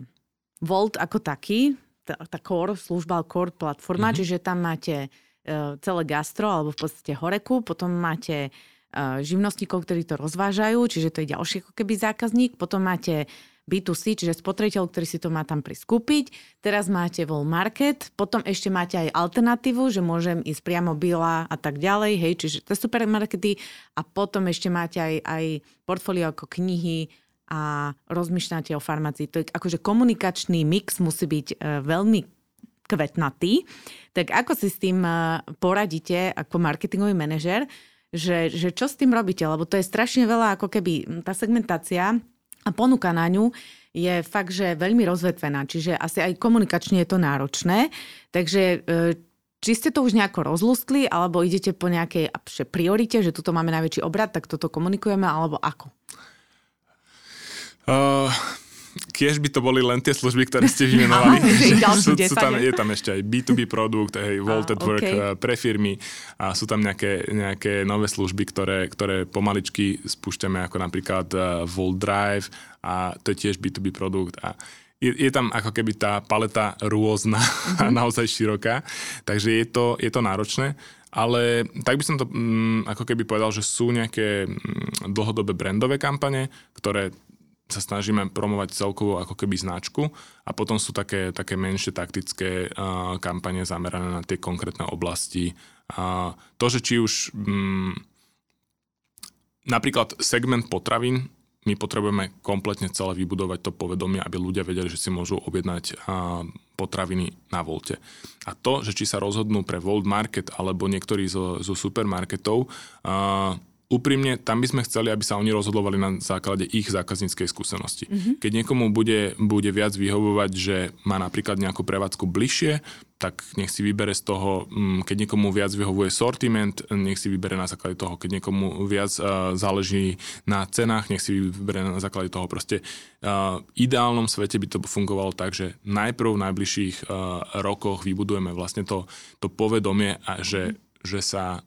Volt ako taký, tá, tá core, služba core platforma, mm-hmm. čiže tam máte uh, celé gastro alebo v podstate horeku, potom máte uh, živnostníkov, ktorí to rozvážajú, čiže to je ďalší ako keby zákazník, potom máte B2C, čiže spotrebiteľ, ktorý si to má tam priskúpiť. Teraz máte Vol Market, potom ešte máte aj alternatívu, že môžem ísť priamo Bila a tak ďalej, hej, čiže to supermarkety a potom ešte máte aj, aj portfólio ako knihy a rozmýšľate o farmácii. To je akože komunikačný mix musí byť e, veľmi kvetnatý. Tak ako si s tým e, poradíte ako marketingový manažer, že, že čo s tým robíte? Lebo to je strašne veľa, ako keby tá segmentácia a ponuka na ňu je fakt, že veľmi rozvetvená, čiže asi aj komunikačne je to náročné. Takže e, či ste to už nejako rozlustli, alebo idete po nejakej priorite, že tuto máme najväčší obrad, tak toto komunikujeme, alebo ako? Uh, Kiež by to boli len tie služby, ktoré ste vymenovali. sú, sú tam, je tam ešte aj B2B produkt, hej, Vaulted okay. Work eh, pre firmy a sú tam nejaké, nejaké nové služby, ktoré, ktoré pomaličky spúšťame, ako napríklad uh, Vault Drive a to je tiež B2B produkt a je, je tam ako keby tá paleta rôzna mm-hmm. a mhm. naozaj široká, takže je to, je to náročné. Ale tak by som to mm, ako keby povedal, že sú nejaké mm, dlhodobé brandové kampane, ktoré sa snažíme promovať celkovú ako keby značku a potom sú také, také menšie taktické uh, kampane zamerané na tie konkrétne oblasti. A to, že či už mm, napríklad segment potravín, my potrebujeme kompletne celé vybudovať to povedomie, aby ľudia vedeli, že si môžu objednať uh, potraviny na Volte. A to, že či sa rozhodnú pre Volt Market alebo niektorí zo, zo supermarketov, uh, úprimne, tam by sme chceli, aby sa oni rozhodovali na základe ich zákazníckej skúsenosti. Mm-hmm. Keď niekomu bude, bude viac vyhovovať, že má napríklad nejakú prevádzku bližšie, tak nech si vybere z toho, mm, keď niekomu viac vyhovuje sortiment, nech si vybere na základe toho, keď niekomu viac uh, záleží na cenách, nech si vybere na základe toho. Proste uh, v ideálnom svete by to fungovalo tak, že najprv v najbližších uh, rokoch vybudujeme vlastne to, to povedomie a že, že sa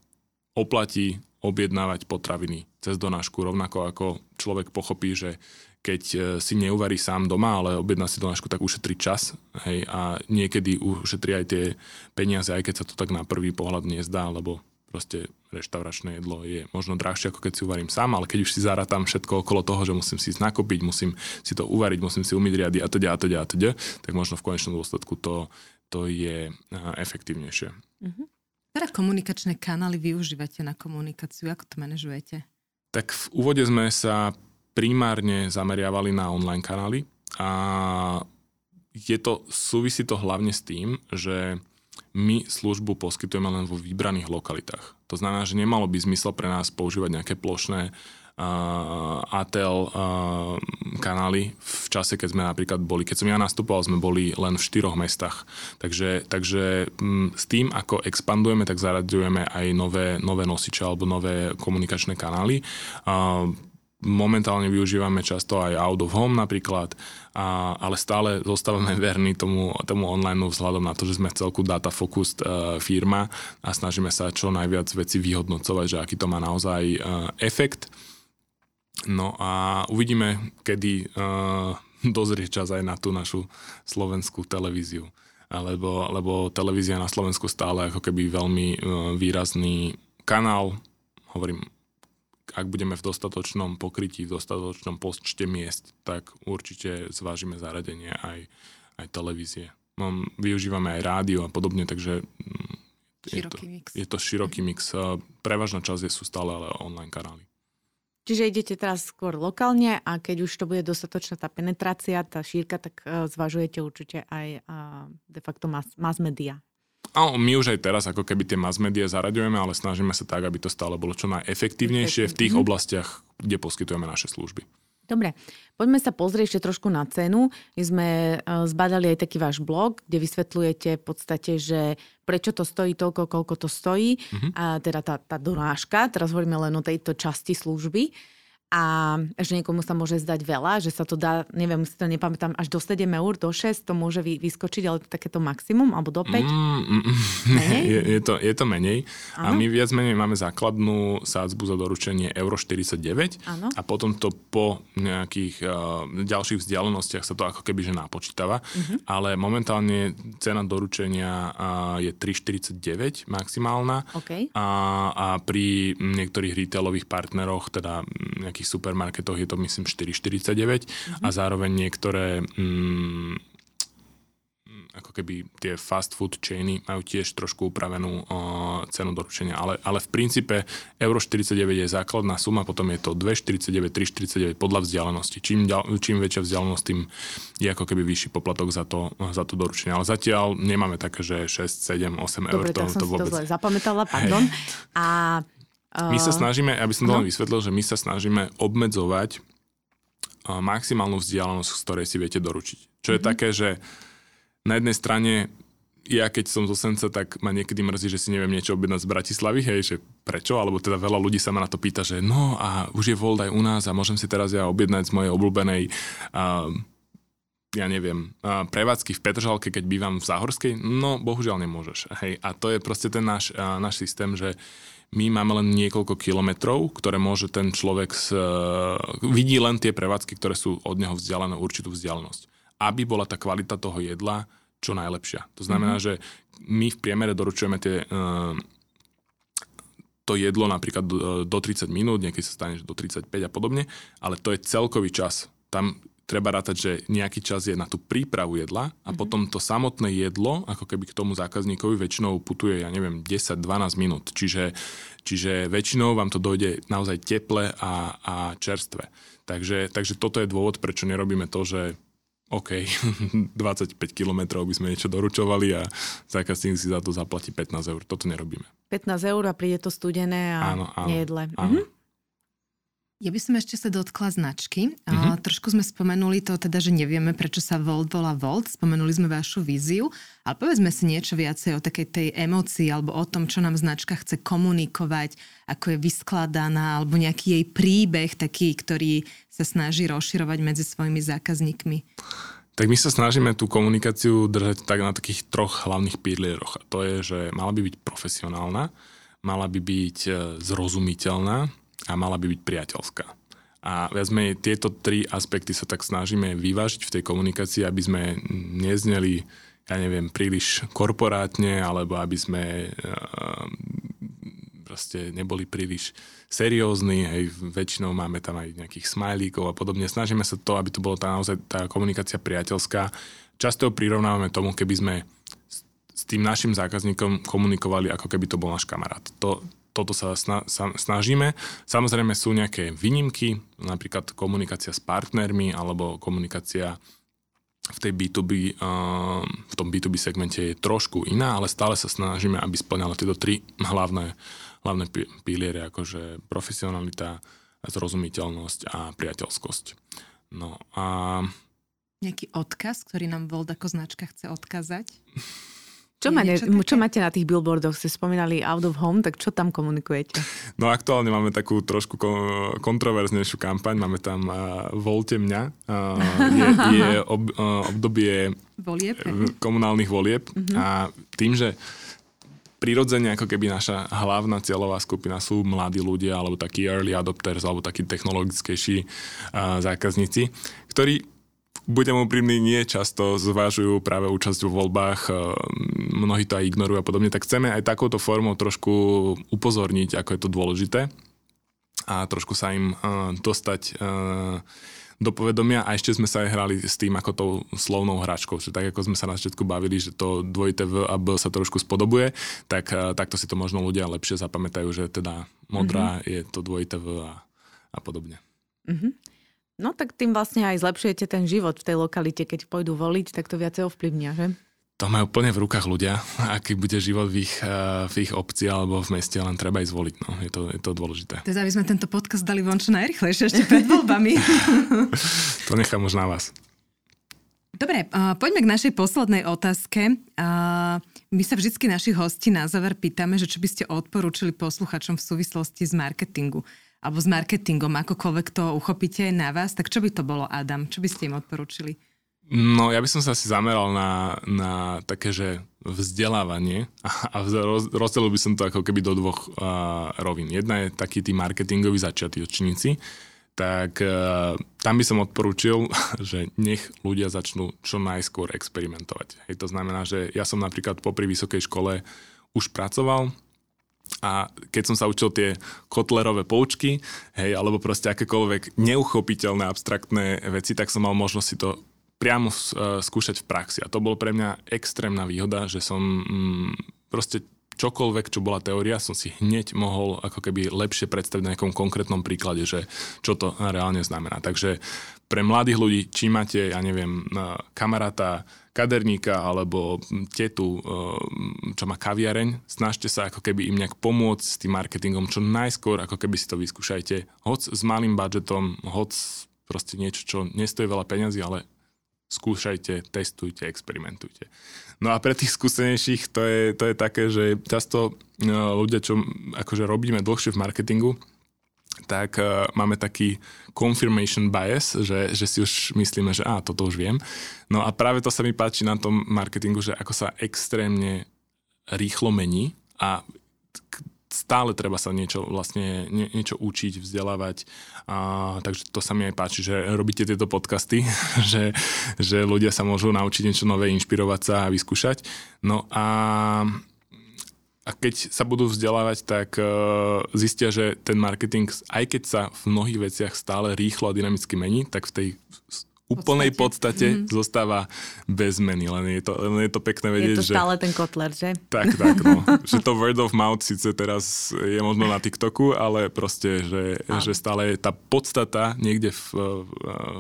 oplatí objednávať potraviny cez donášku, rovnako ako človek pochopí, že keď e, si neuvarí sám doma, ale objedná si donášku, tak ušetrí čas hej, a niekedy ušetrí aj tie peniaze, aj keď sa to tak na prvý pohľad nezdá, lebo proste reštauračné jedlo je možno drahšie, ako keď si uvarím sám, ale keď už si zaratám všetko okolo toho, že musím si ísť nakúpiť, musím si to uvariť, musím si umyť riady a teda a teda a teda, tak možno v konečnom dôsledku to, to je efektívnejšie. Mm-hmm. Ktoré komunikačné kanály využívate na komunikáciu? Ako to manažujete? Tak v úvode sme sa primárne zameriavali na online kanály a je to, súvisí to hlavne s tým, že my službu poskytujeme len vo vybraných lokalitách. To znamená, že nemalo by zmysel pre nás používať nejaké plošné uh, ATL uh, kanály v čase, keď sme napríklad boli, keď som ja nastupoval, sme boli len v štyroch mestách. Takže, takže m, s tým, ako expandujeme, tak zaraďujeme aj nové, nové nosiče alebo nové komunikačné kanály. Uh, momentálne využívame často aj out of home napríklad, a, ale stále zostávame verní tomu, tomu online vzhľadom na to, že sme celku data focused uh, firma a snažíme sa čo najviac veci vyhodnocovať, že aký to má naozaj uh, efekt. No a uvidíme, kedy uh, dozrie čas aj na tú našu slovenskú televíziu. Lebo, lebo televízia na Slovensku stále ako keby veľmi uh, výrazný kanál, hovorím ak budeme v dostatočnom pokrytí, v dostatočnom počte miest, tak určite zvážime zaradenie aj, aj televízie. No, využívame aj rádio a podobne, takže mm, je to, mix. je to široký mix. Prevažná časť sú stále ale online kanály. Čiže idete teraz skôr lokálne a keď už to bude dostatočná tá penetrácia, tá šírka, tak e, zvažujete určite aj de facto mass, mass media. Áno, my už aj teraz ako keby tie mass media zaraďujeme, ale snažíme sa tak, aby to stále bolo čo najefektívnejšie v tých mhm. oblastiach, kde poskytujeme naše služby. Dobre, poďme sa pozrieť ešte trošku na cenu. My sme e, zbadali aj taký váš blog, kde vysvetľujete v podstate, že prečo to stojí toľko, koľko to stojí, mm-hmm. a teda tá, tá dorážka, teraz hovoríme len o tejto časti služby a že niekomu sa môže zdať veľa, že sa to dá, neviem, si to nepamätám, až do 7 eur, do 6 to môže vy, vyskočiť, ale to takéto maximum, alebo do 5? Mm, mm, menej? Je, je, to, je to menej. Ano? A my viac menej máme základnú sádzbu za doručenie euro 49 ano? a potom to po nejakých uh, ďalších vzdialenostiach sa to ako keby že napočítava. Uh-huh. Ale momentálne cena doručenia uh, je 3,49 maximálna okay. a, a pri niektorých retailových partneroch, teda nejakých nejakých supermarketoch je to myslím 4,49 mm-hmm. a zároveň niektoré mm, ako keby tie fast food chainy majú tiež trošku upravenú uh, cenu doručenia. Ale, ale v princípe euro 49 je základná suma, potom je to 2,49, 3,49 podľa vzdialenosti. Čím, čím väčšia vzdialenosť, tým je ako keby vyšší poplatok za to, za to doručenie. Ale zatiaľ nemáme také, že 6, 7, 8 eur. Dobre, to, to som vôbec... si to zle zapamätala, pardon. Hey. A my sa snažíme, aby som to len vysvetlil, že my sa snažíme obmedzovať maximálnu vzdialenosť, z ktorej si viete doručiť. Čo je mm-hmm. také, že na jednej strane ja keď som zo Senca, tak ma niekedy mrzí, že si neviem niečo objednať z Bratislavy, hej, že prečo, alebo teda veľa ľudí sa ma na to pýta, že no a už je Volt aj u nás a môžem si teraz ja objednať z mojej obľúbenej uh, ja neviem, uh, prevádzky v Petržalke, keď bývam v Záhorskej, no bohužiaľ nemôžeš. Hej. A to je proste ten náš, uh, náš systém, že my máme len niekoľko kilometrov, ktoré môže ten človek s, uh, vidí len tie prevádzky, ktoré sú od neho vzdialené určitú vzdialenosť. Aby bola tá kvalita toho jedla čo najlepšia. To znamená, mm-hmm. že my v priemere doručujeme tie, uh, to jedlo napríklad do, do 30 minút, niekedy sa stane do 35 a podobne, ale to je celkový čas. Tam treba rátať, že nejaký čas je na tú prípravu jedla a mm-hmm. potom to samotné jedlo, ako keby k tomu zákazníkovi väčšinou putuje, ja neviem, 10-12 minút. Čiže, čiže väčšinou vám to dojde naozaj teple a, a čerstve. Takže, takže toto je dôvod, prečo nerobíme to, že OK, 25 kilometrov by sme niečo doručovali a zákazník si za to zaplatí 15 eur. Toto nerobíme. 15 eur a príde to studené a áno, áno, nejedle. Áno. Mm-hmm. Ja by som ešte sa dotkla značky. Mm-hmm. Trošku sme spomenuli to, teda, že nevieme, prečo sa Volt volá Volt. Spomenuli sme vašu víziu, ale povedzme si niečo viacej o takej tej emocii alebo o tom, čo nám značka chce komunikovať, ako je vyskladaná, alebo nejaký jej príbeh taký, ktorý sa snaží rozširovať medzi svojimi zákazníkmi. Tak my sa snažíme tú komunikáciu držať tak na takých troch hlavných pilieroch. A to je, že mala by byť profesionálna, mala by byť e, zrozumiteľná a mala by byť priateľská. A viac menej tieto tri aspekty sa tak snažíme vyvážiť v tej komunikácii, aby sme nezneli, ja neviem, príliš korporátne, alebo aby sme uh, proste neboli príliš seriózni, hej, väčšinou máme tam aj nejakých smajlíkov a podobne. Snažíme sa to, aby to bolo tá, naozaj tá komunikácia priateľská. Často ho prirovnávame tomu, keby sme s tým našim zákazníkom komunikovali, ako keby to bol náš kamarát. To, toto sa, sna, sa snažíme. Samozrejme sú nejaké výnimky, napríklad komunikácia s partnermi alebo komunikácia v tej B2B, v tom B2B segmente je trošku iná, ale stále sa snažíme, aby splňala tieto tri hlavné, hlavné piliere, akože profesionalita, zrozumiteľnosť a priateľskosť. No a... Nejaký odkaz, ktorý nám Volt ako značka chce odkazať? Čo, máte, čo máte na tých billboardoch? Ste spomínali out of home, tak čo tam komunikujete? No aktuálne máme takú trošku kontroverznejšiu kampaň. Máme tam uh, Volte mňa. Uh, je je ob, uh, obdobie volieb. komunálnych volieb uh-huh. a tým, že prirodzene ako keby naša hlavná cieľová skupina sú mladí ľudia alebo takí early adopters alebo takí technologickejší uh, zákazníci, ktorí budem úprimný, nie často zvážujú práve účasť vo voľbách, e, mnohí to aj ignorujú a podobne, tak chceme aj takouto formou trošku upozorniť, ako je to dôležité a trošku sa im e, dostať e, do povedomia a ešte sme sa aj hrali s tým ako tou slovnou hračkou, že tak ako sme sa na začiatku bavili, že to dvojité V a B sa trošku spodobuje, tak takto si to možno ľudia lepšie zapamätajú, že teda modrá mm-hmm. je to dvojité V a, a podobne. Mm-hmm. No tak tým vlastne aj zlepšujete ten život v tej lokalite, keď pôjdu voliť, tak to viacej ovplyvňa, že? To majú plne v rukách ľudia, aký bude život v ich, eh, v ich obci alebo v meste, len treba ísť voliť. No. Je, to, je to dôležité. Teda aby sme tento podcast dali von čo najrychlejšie ešte pred voľbami. to nechám už na vás. Dobre, uh, poďme k našej poslednej otázke. Uh, my sa vždy našich hostí na záver pýtame, že čo by ste odporúčili posluchačom v súvislosti s marketingu alebo s marketingom, akokoľvek to uchopíte na vás, tak čo by to bolo, Adam? Čo by ste im odporúčili? No, ja by som sa asi zameral na, na také, že vzdelávanie a roz, rozdelil by som to ako keby do dvoch uh, rovín. Jedna je taký tí marketingoví začiatočníci, tak uh, tam by som odporúčil, že nech ľudia začnú čo najskôr experimentovať. Hej, to znamená, že ja som napríklad popri vysokej škole už pracoval, a keď som sa učil tie kotlerové poučky, hej, alebo proste akékoľvek neuchopiteľné abstraktné veci, tak som mal možnosť si to priamo uh, skúšať v praxi. A to bolo pre mňa extrémna výhoda, že som mm, proste čokoľvek, čo bola teória, som si hneď mohol ako keby lepšie predstaviť na nejakom konkrétnom príklade, že čo to reálne znamená. Takže pre mladých ľudí, či máte, ja neviem, kamaráta, kaderníka alebo tetu, e, čo má kaviareň, snažte sa ako keby im nejak pomôcť s tým marketingom čo najskôr, ako keby si to vyskúšajte. Hoc s malým budžetom, hoc proste niečo, čo nestojí veľa peňazí, ale skúšajte, testujte, experimentujte. No a pre tých skúsenejších to je, to je také, že často e, ľudia, čo akože robíme dlhšie v marketingu, tak uh, máme taký confirmation bias, že, že si už myslíme, že á, toto už viem. No a práve to sa mi páči na tom marketingu, že ako sa extrémne rýchlo mení a stále treba sa niečo vlastne nie, niečo učiť, vzdelávať. A, takže to sa mi aj páči, že robíte tieto podcasty, že, že ľudia sa môžu naučiť niečo nové, inšpirovať sa a vyskúšať. No a a keď sa budú vzdelávať, tak uh, zistia, že ten marketing, aj keď sa v mnohých veciach stále rýchlo a dynamicky mení, tak v tej úplnej podstate mm. zostáva bez zmeny, len je to, len je to pekné vedieť, že... Je to stále že, ten kotler, že? Tak, tak, no. že to word of mouth síce teraz je možno na TikToku, ale proste, že, že stále tá podstata niekde v,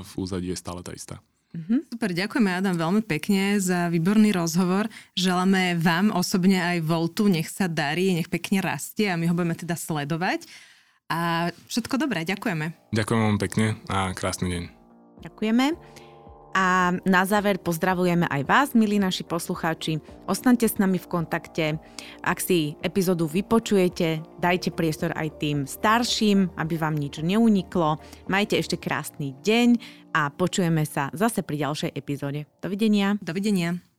v úzadí je stále tá istá. Mm-hmm. Super, ďakujeme Adam veľmi pekne za výborný rozhovor. Želáme vám osobne aj Voltu, nech sa darí, nech pekne rastie a my ho budeme teda sledovať. A všetko dobré, ďakujeme. Ďakujem vám pekne a krásny deň. Ďakujeme. A na záver pozdravujeme aj vás, milí naši poslucháči. Ostaňte s nami v kontakte. Ak si epizódu vypočujete, dajte priestor aj tým starším, aby vám nič neuniklo. Majte ešte krásny deň a počujeme sa zase pri ďalšej epizóde. Dovidenia. Dovidenia.